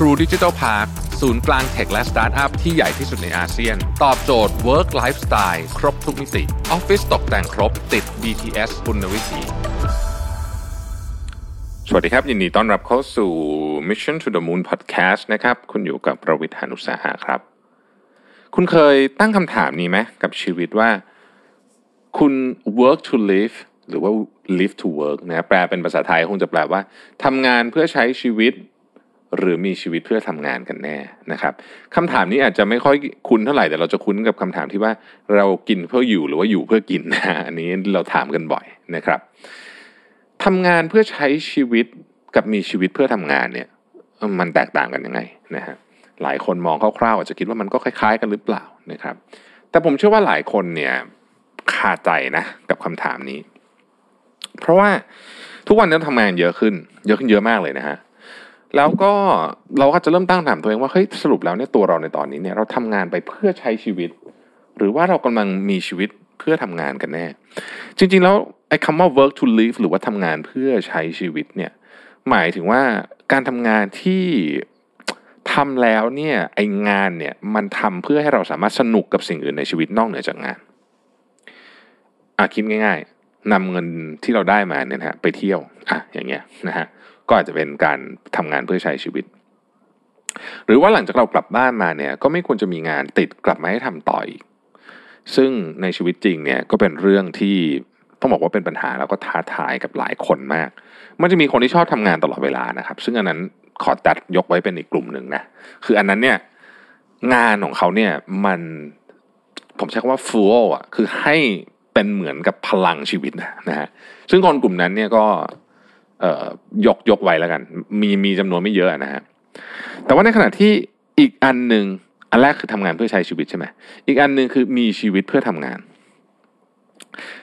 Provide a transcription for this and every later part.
True Digital Park ศูนย์กลางเทคและสตาร์ทอัพที่ใหญ่ที่สุดในอาเซียน ตอบโจทย์ Work Lifestyle ครบทุกมิติออฟฟิศตกแต่งครบติด BTS คุณวิถีสวัสดีครับ ยินดีต้อนรับเข้าสู่ Mission to the Moon Podcast นะครับ คุณอยู่กับประวิทยานุสาหะครับ คุณเคยตั้งคำถามนี้ไหมกับชีวิตว่า คุณ work to live หรือว่า live to work นะแปลเป็นภาษาไทยคงจะแปลว่าทำงานเพื่อใช้ชีวิต หรือมีชีวิตเพื่อทำงานกันแน่นะครับคำถามนี้อาจจะไม่ค่อยคุ้นเท่าไหร่แต่เราจะคุ้นกับคำถามที่ว่าเรากินเพื่ออยู่หรือว่าอยู่เพื่อกินนะอันนี้เราถามกันบ่อยนะครับทำงานเพื่อใช้ชีวิตกับมีชีวิตเพื่อทำงานเนี่ยมันแตกต่างกันยังไงนะฮะหลายคนมองคร่าวๆอาจจะคิดว่ามันก็คล้าย ๆ กันหรือเปล่านะครับ แต่ผมเชื่อว่าหลายคนเนี่ยคาใจนะกับคำถามนี้ เพราะว่าทุกวันนี้ทำงานเยอะขึ้น เยอะขึ้นเยอะมากเลยนะฮะ แล้วก็เราก็จะเริ่มตั้งถามตัวเองว่าเฮ้ยสรุปแล้วเนี่ยตัวเราในตอนนี้เนี่ยเราทำงานไปเพื่อใช้ชีวิต หรือว่าเรากำลังมีชีวิตเพื่อทำงานกันแน่ จริง ๆ แล้วไอ้คำว่า work to live หรือว่าทำงานเพื่อใช้ชีวิตเนี่ยหมายถึงว่าการทำงานที่ทำแล้วเนี่ยไองานเนี่ยมันทำเพื่อให้เราสามารถสนุกกับสิ่งอื่นในชีวิตนอกเหนือจากงานอะคิดง่าย ๆนำเงินที่เราได้มาเนี่ยนะฮะไปเที่ยวอะอย่างเงี้ยนะฮะ ก็อาจจะเป็นการทำงานเพื่อใช้ชีวิต หรือว่าหลังจากเรากลับบ้านมาเนี่ยก็ไม่ควรจะมีงานติดกลับมาให้ทำต่ออีก ซึ่งในชีวิตจริงเนี่ยก็เป็นเรื่องที่ต้องบอกว่าเป็นปัญหาแล้วก็ท้าทายกับหลายคนมาก มันจะมีคนที่ชอบทำงานตลอดเวลานะครับ ซึ่งอันนั้นขอตัดยกไว้เป็นอีกกลุ่มหนึ่งนะ คืออันนั้นเนี่ยงานของเขาเนี่ยมันผมใช้คำว่าฟูลอะคือให้เป็นเหมือนกับพลังชีวิตนะฮะ ซึ่งคนกลุ่มนั้นเนี่ยก็ ยกยกไว้แล้วกัน มีมีจำนวนไม่เยอะนะฮะแต่ว่าในขณะที่อีกอันหนึ่งอันแรกคือทำงานเพื่อใช้ชีวิตใช่ไหมอีกอันหนึ่งคือมีชีวิตเพื่อทำงาน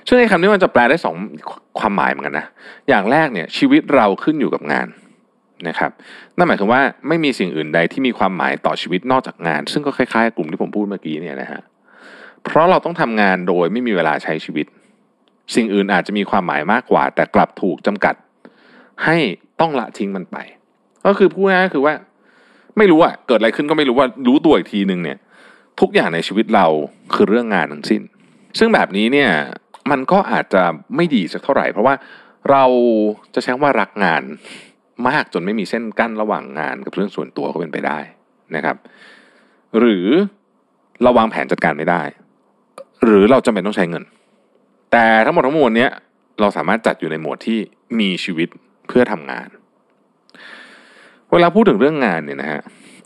ซึ่งในคำนี้มันจะแปลได้สองความหมายเหมือนกันนะ อย่างแรกเนี่ยชีวิตเราขึ้นอยู่กับงานนะครับ นั่นหมายถึงว่าไม่มีสิ่งอื่นใดที่มีความหมายต่อชีวิตนอกจากงาน ซึ่งก็คล้ายๆกลุ่มที่ผมพูดเมื่อกี้เนี่ยนะฮะ เพราะเราต้องทำงานโดยไม่มีเวลาใช้ชีวิต สิ่งอื่นอาจจะมีความหมายมากกว่า แต่กลับถูกจำกัด ให้ต้องละทิ้งมันไป ก็คือพูดง่ายๆคือว่า ไม่รู้อะเกิดอะไรขึ้นก็ไม่รู้ว่ารู้ตัวอีกทีหนึ่งเนี่ย ทุกอย่างในชีวิตเราคือเรื่องงานทั้งสิ้น ซึ่งแบบนี้เนี่ยมันก็อาจจะไม่ดีสักเท่าไหร่ เพราะว่าเราจะใช้ว่ารักงานมากจนไม่มีเส้นกั้นระหว่างงานกับเรื่องส่วนตัวก็เป็นไปได้นะครับ หรือเราวางแผนจัดการไม่ได้ หรือเราจำเป็นต้องใช้เงิน แต่ทั้งหมดทั้งมวลเนี้ยเราสามารถจัดอยู่ในหมวดที่มีชีวิต เพื่อทำงาน เวลาพูดถึงเรื่องงานเนี่ยนะฮะ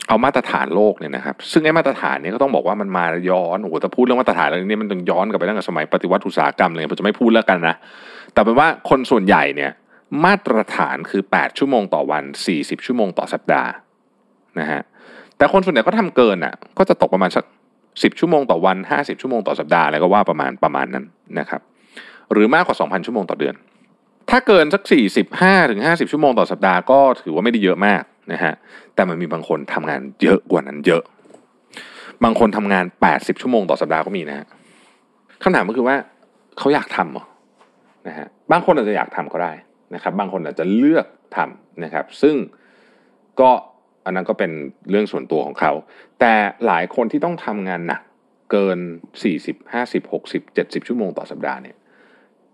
เอามาตรฐานโลกเนี่ยนะครับ ซึ่งไอ้มาตรฐานเนี่ยก็ต้องบอกว่ามันมาย้อนโอ้โหแต่พูดเรื่องมาตรฐานแล้วนี่มันต้องย้อนกลับไปตั้งแต่สมัยปฏิวัติอุตสาหกรรมเลยผมจะไม่พูดแล้วกันนะแต่เป็นว่าคนส่วนใหญ่เนี่ยมาตรฐานคือ 8 ชั่วโมงต่อวัน 40 ชั่วโมงต่อสัปดาห์นะฮะแต่คนส่วนใหญ่ก็ทำเกินอะก็จะตกประมาณสัก 10 ชั่วโมงต่อวัน 50 ชั่วโมงต่อสัปดาห์อะไรก็ว่าประมาณประมาณนั้นนะครับหรือมากกว่า 2,000 ชั่วโมงต่อเดือน ถ้าเกินสักสี่สิบห้าถึงห้าสิบชั่วโมงต่อสัปดาห์ก็ถือว่าไม่ได้เยอะมากนะฮะแต่มันมีบางคนทำงานเยอะกว่านั้นเยอะ บางคนทำงานแปดสิบชั่วโมงต่อสัปดาห์ก็มีนะฮะคำถามก็คือว่าเขาอยากทำหรอนะฮะบางคนอาจจะอยากทำก็ได้นะครับ บางคนอาจจะเลือกทำนะครับ ซึ่งก็อันนั้นก็เป็นเรื่องส่วนตัวของเขา แต่หลายคนที่ต้องทำงานหนักเกินสี่สิบห้าสิบหกสิบเจ็ดสิบชั่วโมงต่อสัปดาห์เนี่ย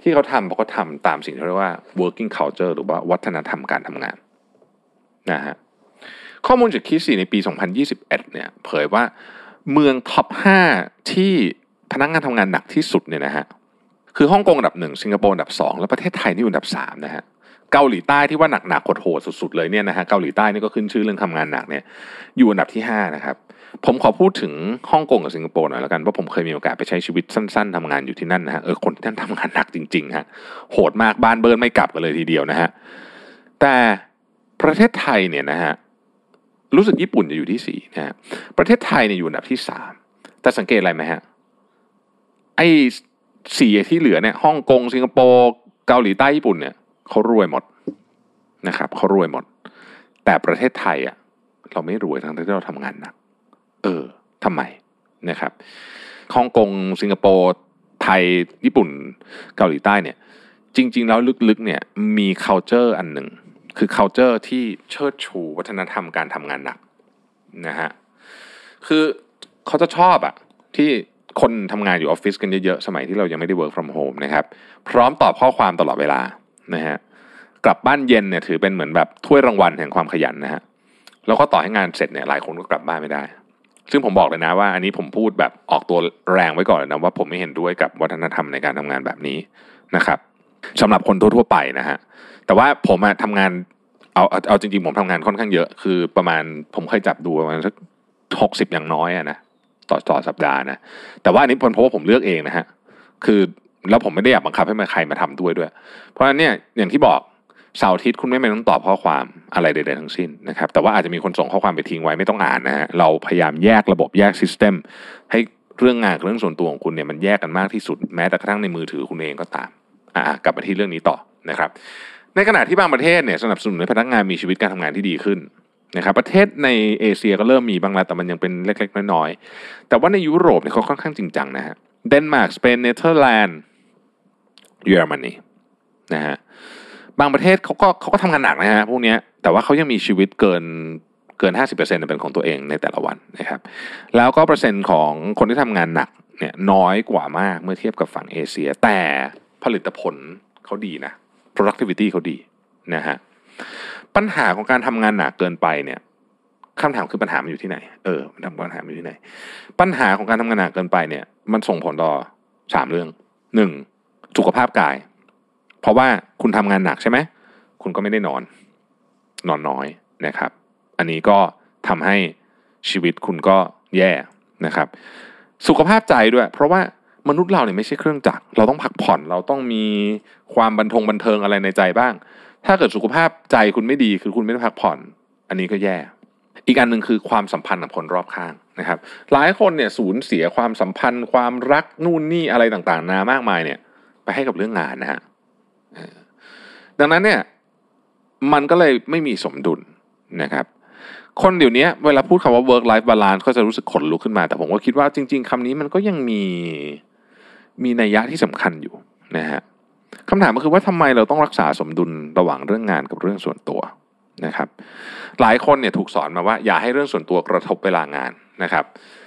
ที่เขาทำเพราะเขาทำตามสิ่งที่เรียกว่า working culture หรือว่าวัฒนธรรมการทำงานนะฮะข้อมูลจากคิสีในปี 2021 เนี่ยเผยว่าเมือง top 5 ที่พนักงานทำงานหนักที่สุดเนี่ยนะฮะคือฮ่องกงอันดับหนึ่งสิงคโปร์อันดับสองแล้วประเทศไทยนี่อันดับสามนะฮะเกาหลีใต้ที่ว่าหนักหนักโหดสุดๆเลยเนี่ยนะฮะเกาหลีใต้นี่ก็ขึ้นชื่อเรื่องทำงานหนักเนี่ยอยู่อันดับที่ห้านะครับ ผมขอพูดถึงฮ่องกงกับสิงคโปร์หน่อยแล้วกันว่าผมเคยมีโอกาสไปใช้ชีวิตสั้น ๆทำงานอยู่ที่นั่นนะฮะเออคนที่นั่นทำงานหนักจริงๆฮะโหดมากบ้านเบิ้นไม่กลับกันเลยทีเดียวนะฮะแต่ประเทศไทยเนี่ยนะฮะรู้สึกญี่ปุ่นจะอยู่ที่สี่นะฮะประเทศไทยเนี่ยอยู่อันดับที่สามแต่สังเกตอะไรไหมฮะไอ้สี่ที่เหลือเนี่ยฮ่องกงสิงคโปร์เกาหลีใต้ญี่ปุ่นเนี่ยเขารวยหมดนะครับเขารวยหมด แต่ประเทศไทยอะเราไม่รวยทั้งที่เราทำงานหนัก เออทำไมนะครับฮ่องกงสิงคโปร์ไทยญี่ปุ่นเกาหลีใต้เนี่ยจริง ๆ แล้วลึกๆเนี่ยมี culture อันหนึ่งคือ culture ที่เชิดชูวัฒนธรรมการทำงานหนักนะฮะคือเขาจะชอบอะที่คนทำงานอยู่ออฟฟิศกันเยอะๆ สมัยที่เรายังไม่ได้ work from home นะครับพร้อมตอบข้อความตลอดเวลานะฮะกลับบ้านเย็นเนี่ยถือเป็นเหมือนแบบถ้วยรางวัลแห่งความขยันนะฮะแล้วก็ต่อให้งานเสร็จเนี่ยหลายคนก็กลับบ้านไม่ได้ ซึ่งผมบอกเลยนะว่าอันนี้ผมพูดแบบออกตัวแรงไว้ก่อนเลยนะว่าผมไม่เห็นด้วยกับวัฒนธรรมในการทำงานแบบนี้นะครับสำหรับคนทั่วๆไปนะฮะแต่ว่าผมอะทำงานเอาเอาจริงๆผมทำงานค่อนข้างเยอะ คือประมาณผมเคยจับดูประมาณสักหกสิบอย่างน้อยอะนะต่อต่อสัปดาห์นะแต่ว่าอันนี้เพราะว่าผมเลือกเองนะฮะคือแล้วผมไม่ได้อยากบังคับให้ใครมาทำด้วยด้วย เพราะฉะนั้นเนี่ยอย่างที่บอก เสาร์อาทิตย์คุณไม่ไม่ต้องตอบข้อความอะไรใดๆทั้งสิ้นนะครับ แต่ว่าอาจจะมีคนส่งข้อความไปทิ้งไว้ไม่ต้องอ่านนะฮะเราพยายามแยกระบบแยกซิสเต็มให้เรื่องงานกับเรื่องส่วนตัวของคุณเนี่ยมันแยกกันมากที่สุดแม้แต่กระทั่งในมือถือคุณเองก็ตามอ่ากลับมาที่เรื่องนี้ต่อนะครับ ในขณะที่บางประเทศเนี่ยสนับสนุนให้พนักงานมีชีวิตการทำงานที่ดีขึ้นนะครับประเทศในเอเชียก็เริ่มมีบ้างแล้วแต่มันยังเป็นเล็กๆน้อยๆแต่ว่าในยุโรปเนี่ยเขาค่อนข้างจริงจังนะฮะเดนมาร์กสเปนเนเธอร์แลนด์เยอรมนีนะฮะ บางประเทศเขาก็เขาก็ทำงานหนักนะฮะพวกนี้แต่ว่าเขายังมีชีวิตเกินเกิน 50%เป็นของตัวเองในแต่ละวันนะครับ แล้วก็เปอร์เซ็นต์ของคนที่ทำงานหนักเนี่ยน้อยกว่ามากเมื่อเทียบกับฝั่งเอเชีย แต่ผลิตผลเขาดีนะ productivity เขาดีนะฮะปัญหาของการทำงานหนักเกินไปเนี่ยคำถามคือปัญหามันอยู่ที่ไหน เออมันทำปัญหามันอยู่ที่ไหน ปัญหาของการทำงานหนักเกินไปเนี่ย มันส่งผลต่อสามเรื่องหนึ่งสุขภาพกาย เพราะว่าคุณทำงานหนักใช่ไหมคุณก็ไม่ได้นอน นอนน้อยนะครับ อันนี้ก็ทำให้ชีวิตคุณก็แย่นะครับ สุขภาพใจด้วย เพราะว่ามนุษย์เราเนี่ยไม่ใช่เครื่องจักรเราต้องพักผ่อนเราต้องมีความบันทงบันเทิงอะไรในใจบ้าง ถ้าเกิดสุขภาพใจคุณไม่ดีคือคุณไม่ได้พักผ่อน อันนี้ก็แย่ อีกอันหนึ่งคือความสัมพันธ์กับคนรอบข้างนะครับ หลายคนเนี่ยสูญเสียความสัมพันธ์ ความรักนู่นนี่อะไรต่างๆ นามากมายเนี่ย ไปให้กับเรื่องงานนะฮะ ดังนั้นเนี่ยมันก็เลยไม่มีสมดุลนะครับคนเดี๋ยวนี้เวลาพูดคำว่า work life balance ก็จะรู้สึกขนลุกขึ้นมา แต่ผมก็คิดว่าจริง ๆคำนี้มันก็ยังมีมีนัยยะที่สำคัญอยู่นะฮะคำถามก็คือว่าทำไมเราต้องรักษาสมดุลระหว่างเรื่องงานกับเรื่องส่วนตัวนะครับ หลายคนเนี่ยถูกสอนมาว่าอย่าให้เรื่องส่วนตัวกระทบเวลางานนะครับ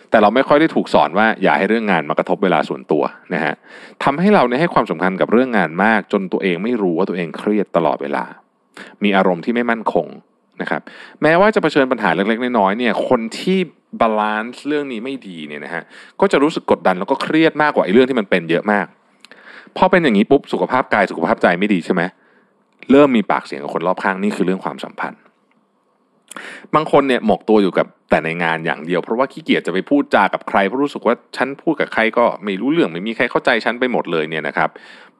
แต่เราไม่ค่อยได้ถูกสอนว่าอย่าให้เรื่องงานมากระทบเวลาส่วนตัวนะฮะทำให้เราเนี่ยให้ความสำคัญกับเรื่องงานมาก จนตัวเองไม่รู้ว่าตัวเองเครียดตลอดเวลา มีอารมณ์ที่ไม่มั่นคงนะครับ แม้ว่าจะเผชิญปัญหาเล็กๆน้อยๆเนี่ย คนที่ balance เรื่องนี้ไม่ดีเนี่ยนะฮะ ก็จะรู้สึกกดดันแล้วก็เครียดมากกว่าไอ้เรื่องที่มันเป็นเยอะมาก พอเป็นอย่างนี้ปุ๊บสุขภาพกายสุขภาพใจไม่ดีใช่ไหมเริ่มมีปากเสียงกับคนรอบข้างนี่คือเรื่องความสัมพันธ์ บางคนเนี่ยหมกตัวอยู่กับแต่ในงานอย่างเดียว เพราะว่าขี้เกียจจะไปพูดจากับใครเพราะรู้สึกว่าฉันพูดกับใครก็ไม่รู้เรื่องไม่มีใครเข้าใจฉันไปหมดเลยเนี่ยนะครับ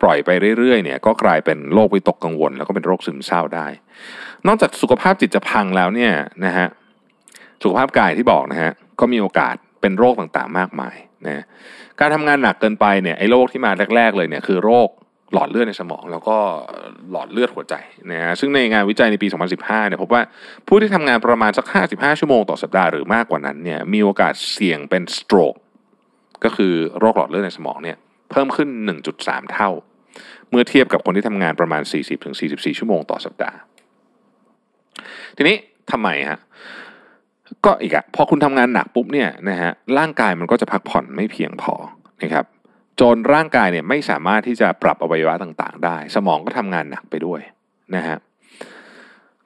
ปล่อยไปเรื่อยๆเนี่ยก็กลายเป็นโรควิตกกังวล แล้วก็เป็นโรคซึมเศร้าได้ นอกจากสุขภาพจิตจะพังแล้วเนี่ยนะฮะสุขภาพกายที่บอกนะฮะก็มีโอกาสเป็นโรคต่างๆมากมายนะการทำงานหนักเกินไปเนี่ยไอ้โรคที่มาแรก ๆ เลยเนี่ยคือโรค หลอดเลือดในสมอง แล้วก็หลอดเลือดหัวใจนะฮะซึ่งในงานวิจัยในปี 2015 เนี่ยพบว่าผู้ที่ทำงานประมาณสัก 55 ชั่วโมงต่อสัปดาห์หรือมากกว่านั้นเนี่ยมีโอกาสเสี่ยงเป็นสโตรกก็คือโรคหลอดเลือดในสมองเนี่ยเพิ่มขึ้น 1.3 เท่า เมื่อเทียบกับคนที่ทำงานประมาณ 40-44 ชั่วโมงต่อสัปดาห์ ทีนี้ทำไมฮะก็อีกอะพอคุณทำงานหนักปุ๊บเนี่ยนะฮะร่างกายมันก็จะพักผ่อนไม่เพียงพอนะครับ จนร่างกายเนี่ยไม่สามารถที่จะปรับอวัยวะต่างๆ ได้ สมองก็ทำงานหนักไปด้วยนะฮะ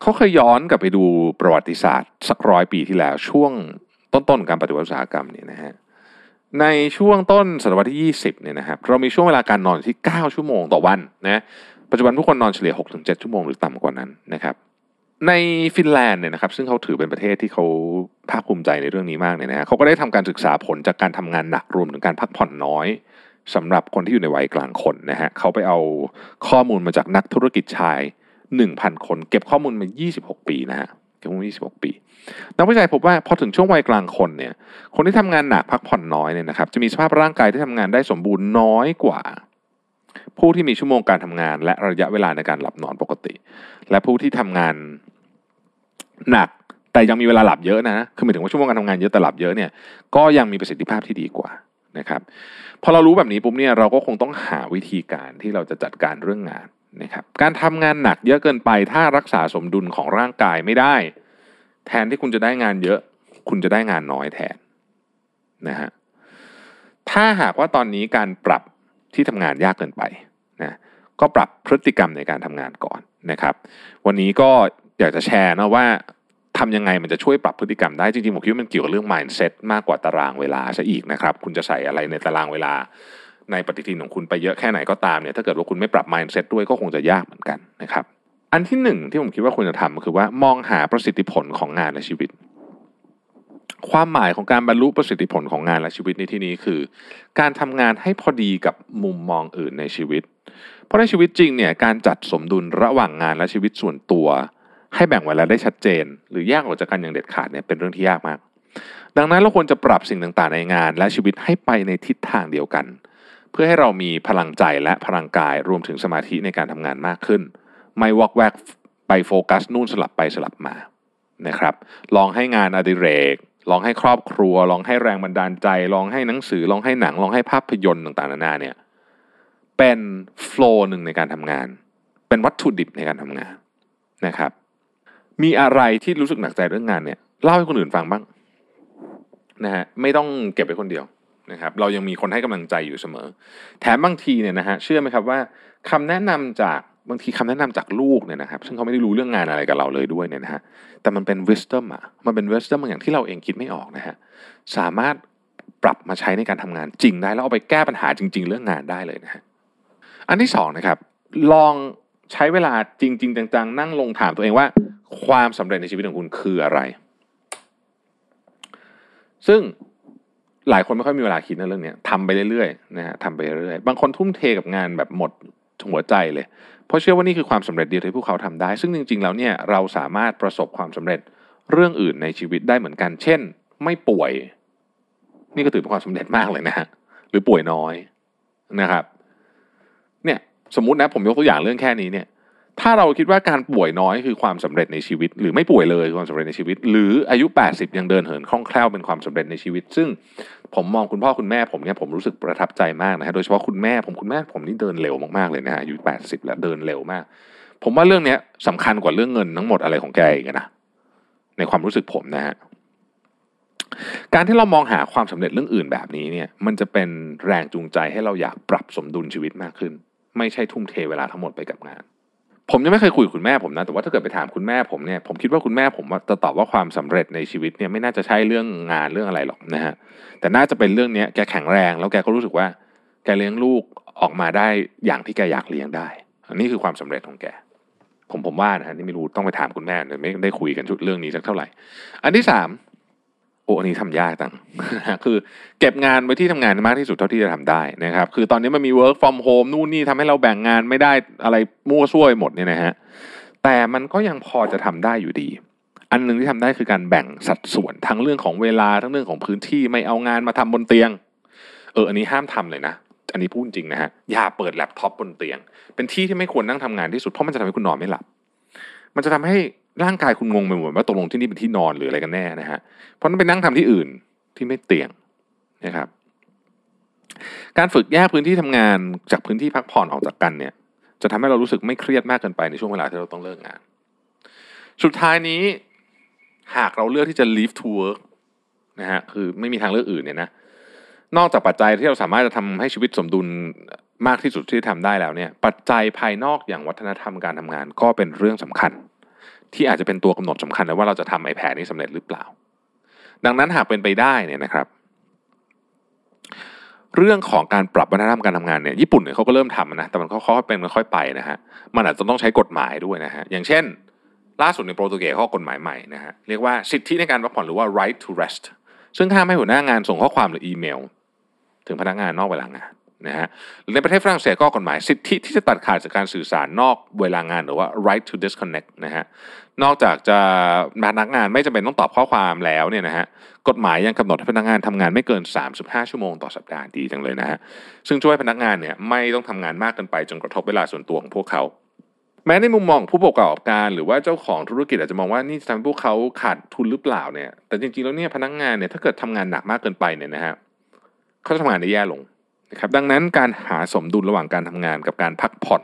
เขาเคยย้อนกลับไปดูประวัติศาสตร์ สักร้อยปีที่แล้วช่วงต้นๆการปฏิวัติอุตสาหกรรมเนี่ยนะฮะในช่วงต้นศตวรรษที่ 20เนี่ยนะครับเรามีช่วงเวลาการนอนที่ 9 ชั่วโมงต่อวันนะปัจจุบันทุกคนนอนเฉลี่ย 6-7 ชั่วโมงหรือต่ำกว่านั้นนะครับในฟินแลนด์เนี่ยนะครับซึ่งเขาถือเป็นประเทศที่เขาภาคภูมิใจในเรื่องนี้มากเนี่ยนะฮะเขาก็ได้ทำการศึกษาผลจากการทำงานหนักรวมถึงการพักผ่อนน้อย สำหรับคนที่อยู่ในวัยกลางคนนะฮะเขาไปเอาข้อมูลมาจากนักธุรกิจชาย 1,000 คน เก็บข้อมูลมา 26 ปีนะฮะเก็บข้อมูล26 ปี นักวิจัยพบว่าพอถึงช่วงวัยกลางคนเนี่ยคนที่ทำงานหนักพักผ่อนน้อยเนี่ยนะครับจะมีสภาพร่างกายที่ทำงานได้สมบูรณ์น้อยกว่า ผู้ที่มีชั่วโมงการทำงาน และระยะเวลาในการหลับนอนปกติ และผู้ที่ทำงานหนักแต่ยังมีเวลาหลับเยอะนะ คือหมายถึงว่าชั่วโมงการทำงานเยอะแต่หลับเยอะเนี่ย ก็ยังมีประสิทธิภาพที่ดีกว่า นะครับพอเรารู้แบบนี้ปุ๊บเนี่ยเราก็คงต้องหาวิธีการที่เราจะจัดการเรื่องงานนะครับการทำงานหนักเยอะเกินไป ถ้ารักษาสมดุลของร่างกายไม่ได้ แทนที่คุณจะได้งานเยอะ คุณจะได้งานน้อยแทนนะฮะถ้าหากว่าตอนนี้การปรับที่ทำงานยากเกินไปนะก็ปรับพฤติกรรมในการทำงานก่อนนะครับ วันนี้ก็อยากจะแชร์นะว่า ทำยังไงมันจะช่วยปรับพฤติกรรมได้ จริงๆผมคิดว่ามันเกี่ยวกับเรื่อง mindset มากกว่าตารางเวลาซะอีกนะครับ คุณจะใส่อะไรในตารางเวลา ในปฏิทินของคุณไปเยอะแค่ไหนก็ตามเนี่ยถ้าเกิดว่าคุณไม่ปรับ mindset ด้วยก็คงจะยากเหมือนกันนะครับ อันที่หนึ่งที่ผมคิดว่าควรจะทำก็คือว่ามองหาประสิทธิผลของงานและชีวิต ความหมายของการบรรลุประสิทธิผลของงานและชีวิตในที่นี้คือ การทำงานให้พอดีกับมุมมองอื่นในชีวิต เพราะในชีวิตจริงเนี่ยการจัดสมดุลระหว่างงานและชีวิตส่วนตัว ให้แบ่งเวลาได้ชัดเจน หรือแยกออกจากกันอย่างเด็ดขาดเนี่ยเป็นเรื่องที่ยากมาก ดังนั้นเราควรจะปรับสิ่งต่างๆในงาน และชีวิตให้ไปในทิศทางเดียวกัน เพื่อให้เรามีพลังใจและพลังกายรวมถึงสมาธิในการทำงานมากขึ้น ไม่วอกแวกไปโฟกัสนู่นสลับไปสลับมานะครับ ลองให้งานอดิเรก ลองให้ครอบครัว ลองให้แรงบันดาลใจ ลองให้หนังสือ ลองให้หนัง ลองให้ภาพยนตร์ต่างๆนานาเนี่ยเป็นโฟล์หนึ่งในการทำงาน เป็นวัตถุดิบในการทำงานนะครับ มีอะไรที่รู้สึกหนักใจเรื่องงานเนี่ยเล่าให้คนอื่นฟังบ้างนะฮะไม่ต้องเก็บไปคนเดียวนะครับเรายังมีคนให้กำลังใจอยู่เสมอ แถมบางทีเนี่ยนะฮะเชื่อไหมครับว่าคำแนะนำจากบางทีคำแนะนำจากลูกเนี่ยนะครับ ซึ่งเขาไม่ได้รู้เรื่องงานอะไรกับเราเลยด้วยเนี่ยนะฮะแต่มันเป็น wisdom อะมันเป็น wisdom บางอย่างที่เราเองคิดไม่ออกนะฮะสามารถปรับมาใช้ในการทำงานจริงได้ แล้วเอาไปแก้ปัญหาจริง ๆ เรื่องงานได้เลยนะฮะอันที่สองนะครับลองใช้เวลาจริง ๆ จังๆ นั่งลงถามตัวเองว่า ความสำเร็จในชีวิตของคุณคืออะไร ซึ่งหลายคนไม่ค่อยมีเวลาคิดในเรื่องนี้ทำไปเรื่อยๆนะฮะทำไปเรื่อยๆบางคนทุ่มเทกับงานแบบหมดหัวใจเลย เพราะเชื่อว่านี่คือความสำเร็จเดียวที่พวกเขาทำได้ ซึ่งจริงๆแล้วเนี่ยเราสามารถประสบความสำเร็จเรื่องอื่นในชีวิตได้เหมือนกัน เช่น ไม่ป่วย นี่ก็ถือเป็นความสำเร็จมากเลยนะฮะหรือป่วยน้อยนะครับ เนี่ยสมมุตินะผมยกตัวอย่างเรื่องแค่นี้เนี่ย ถ้าเราคิดว่าการป่วยน้อยคือความสำเร็จในชีวิต หรือไม่ป่วยเลยความสำเร็จในชีวิต หรืออายุ 80 ยังเดินเหินคล่องแคล่วเป็นความสำเร็จในชีวิต ซึ่งผมมองคุณพ่อคุณแม่ผมเนี่ยผมรู้สึกประทับใจมากนะฮะโดยเฉพาะคุณแม่ผมคุณแม่ผมนี่เดินเร็วมากๆเลยนะฮะอายุ 80 แล้วเดินเร็วมาก ผมว่าเรื่องนี้สำคัญกว่าเรื่องเงินทั้งหมดอะไรของแกอีกนะในความรู้สึกผมนะฮะการที่เรามองหาความสำเร็จเรื่องอื่นแบบนี้เนี่ย มันจะเป็นแรงจูงใจให้เราอยากปรับสมดุลชีวิตมากขึ้น ไม่ใช่ทุ่มเทเวลาทั้งหมดไปกับงาน ผมยังไม่เคยคุยกับคุณแม่ผมนะแต่ว่าถ้าเกิดไปถามคุณแม่ผมเนี่ยผมคิดว่าคุณแม่ผมจะตอบว่าความสำเร็จในชีวิตเนี่ยไม่น่าจะใช่เรื่องงานเรื่องอะไรหรอกนะฮะแต่น่าจะเป็นเรื่องเนี้ยแกแข็งแรง แล้วแกก็รู้สึกว่า แกเลี้ยงลูกออกมาได้อย่างที่แกอยากเลี้ยงได้ อันนี้คือความสำเร็จของแก ผมผมว่านะฮะนี่ไม่รู้ต้องไปถามคุณแม่เลยไม่ได้คุยกันชุดเรื่องนี้สักเท่าไหร่ อันที่สาม อ้อันนี้ทำยากตังคือ เก็บงานไว้ที่ทำงานมากที่สุดเท่าที่จะทำได้นะครับ คือตอนนี้มันมี work from home นู่นนี่ทำให้เราแบ่งงานไม่ได้อะไรมั่วซั่วหมดเนี่ยนะฮะแต่มันก็ยังพอจะทำได้อยู่ดี อันหนึ่งที่ทำได้คือการแบ่งสัดส่วนทั้งเรื่องของเวลาทั้งเรื่องของพื้นที่ไม่เอางานมาทำบนเตียง เอออันนี้ห้ามทำเลยนะอันนี้พูดจริงนะฮะอย่าเปิดแล็ปท็อปบนเตียง เป็นที่ที่ไม่ควรนั่งทำงานที่สุดเพราะมันจะทำให้คุณนอนไม่หลับ มันจะทำให้ ร่างกายคุณงงไปหมดว่าตกลงที่นี่เป็นที่นอนหรืออะไรกันแน่นะฮะเพราะนั้นไปนั่งทำที่อื่นที่ไม่เตียงนะครับ การฝึกแยกพื้นที่ทำงานจากพื้นที่พักผ่อนออกจากกันเนี่ย จะทำให้เรารู้สึกไม่เครียดมากเกินไปในช่วงเวลาที่เราต้องเลิกงาน สุดท้ายนี้หากเราเลือกที่จะ leave to work นะฮะคือไม่มีทางเลือกอื่นเนี่ยนะนอกจากปัจจัยที่เราสามารถจะทำให้ชีวิตสมดุลมากที่สุดที่ทำได้แล้วเนี่ย ปัจจัยภายนอกอย่างวัฒนธรรมการทำงานก็เป็นเรื่องสำคัญ ที่อาจจะเป็นตัวกำหนดสำคัญเลยว่าเราจะทำไอ้แผนนี้สำเร็จหรือเปล่า ดังนั้นหากเป็นไปได้เนี่ยนะครับ เรื่องของการปรับวัฒนธรรมการทำงานเนี่ยญี่ปุ่นเนี่ยเขาก็เริ่มทำนะแต่มันค่อยๆเป็นค่อยๆไปนะฮะมันอาจจะต้องใช้กฎหมายด้วยนะฮะอย่างเช่น ล่าสุดในโปรตุเกสเขากฎหมายใหม่นะฮะเรียกว่าสิทธิในการพักผ่อนหรือว่า right to rest ซึ่งห้ามให้หัวหน้างานส่งข้อความหรืออีเมล ถึงพนักงานนอกเวลางาน นะฮะในประเทศฝรั่งเศสก็กฎหมายสิทธิที่จะตัดขาดจากการสื่อสารนอกเวลางานหรือว่า right to disconnect นะฮะนอกจากจะพนักงานไม่จำเป็นต้องตอบข้อความแล้วเนี่ยนะฮะกฎหมายยังกำหนดให้พนักงานทำงานไม่เกิน 35 ชั่วโมงต่อสัปดาห์ดีจังเลยนะฮะซึ่งช่วยพนักงานเนี่ยไม่ต้องทำงานมากเกินไปจนกระทบเวลาส่วนตัวของพวกเขาแม้ในมุมมองผู้ประกอบการหรือว่าเจ้าของธุรกิจอาจจะมองว่านี่ทำให้พวกเขาขาดทุนหรือเปล่าเนี่ยแต่จริงๆแล้วเนี่ยพนักงานเนี่ยถ้าเกิดทำงานหนักมากเกินไปเนี่ยนะฮะเขาจะทำงานได้แย่ลง นะครับดังนั้นการหาสมดุลระหว่างการทำงานกับการพักผ่อน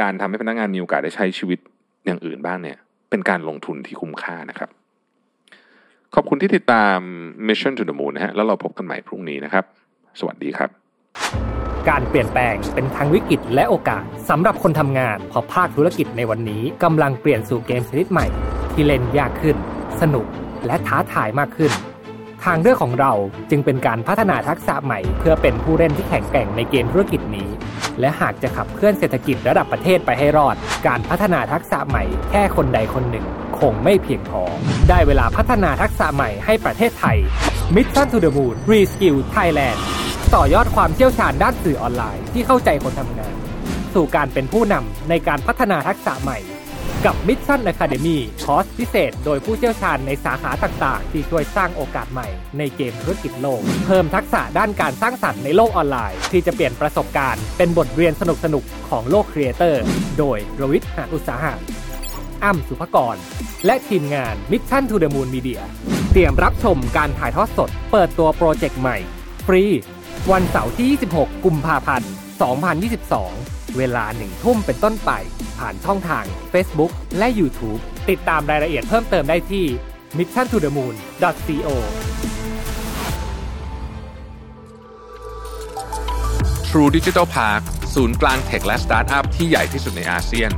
การทำให้พนักงานมีโอกาสได้ใช้ชีวิตอย่างอื่นบ้างเนี่ยเป็นการลงทุนที่คุ้มค่านะครับ ขอบคุณที่ติดตาม Mission to the Moon นะฮะแล้วเราพบกันใหม่พรุ่งนี้นะครับ สวัสดีครับ การเปลี่ยนแปลงเป็นทั้งวิกฤตและโอกาสสำหรับคนทำงานพราะภาคธุรกิจในวันนี้กำลังเปลี่ยนสู่เกมชนิดใหม่ ที่เล่นยากขึ้น สนุกและท้าทายมากขึ้น ทางเลือกของเราจึงเป็นการพัฒนาทักษะใหม่ เพื่อเป็นผู้เล่นที่แข็งแกร่งในเกมธุรกิจนี้ และหากจะขับเคลื่อนเศรษฐกิจระดับประเทศไปให้รอด การพัฒนาทักษะใหม่แค่คนใดคนหนึ่ง คงไม่เพียงพอ ได้เวลาพัฒนาทักษะใหม่ให้ประเทศไทย Mission to the Moon Reskill Thailand ต่อยอดความเชี่ยวชาญด้านสื่อออนไลน์ที่เข้าใจคนทำงาน สู่การเป็นผู้นำในการพัฒนาทักษะใหม่ กับ Mission Academy คอร์สพิเศษ โดยผู้เชี่ยวชาญในสาขาต่างๆ ที่ช่วยสร้างโอกาสใหม่ในเกมธุรกิจโลก เพิ่มทักษะด้านการสร้างสรรค์ในโลกออนไลน์ ที่จะเปลี่ยนประสบการณ์ เป็นบทเรียนสนุกๆ ของโลก creator โดยรวิศ หาญอุตสาหะอ้ำสุภกร และทีมงาน Mission to the Moon Media เตรียมรับชมการถ่ายทอดสด เปิดตัวโปรเจกต์ใหม่ ฟรี วันเสาร์ที่ 26 กุมภาพันธ์ 2022 เวลาหนึ่งทุ่มเป็นต้นไป ผ่านช่องทาง Facebook และ YouTube ติดตามรายละเอียดเพิ่มเติมได้ที่ mission to the moon co True Digital Park ศูนย์กลาง tech และสตาร์ทอัพที่ใหญ่ที่สุดในอาเซียน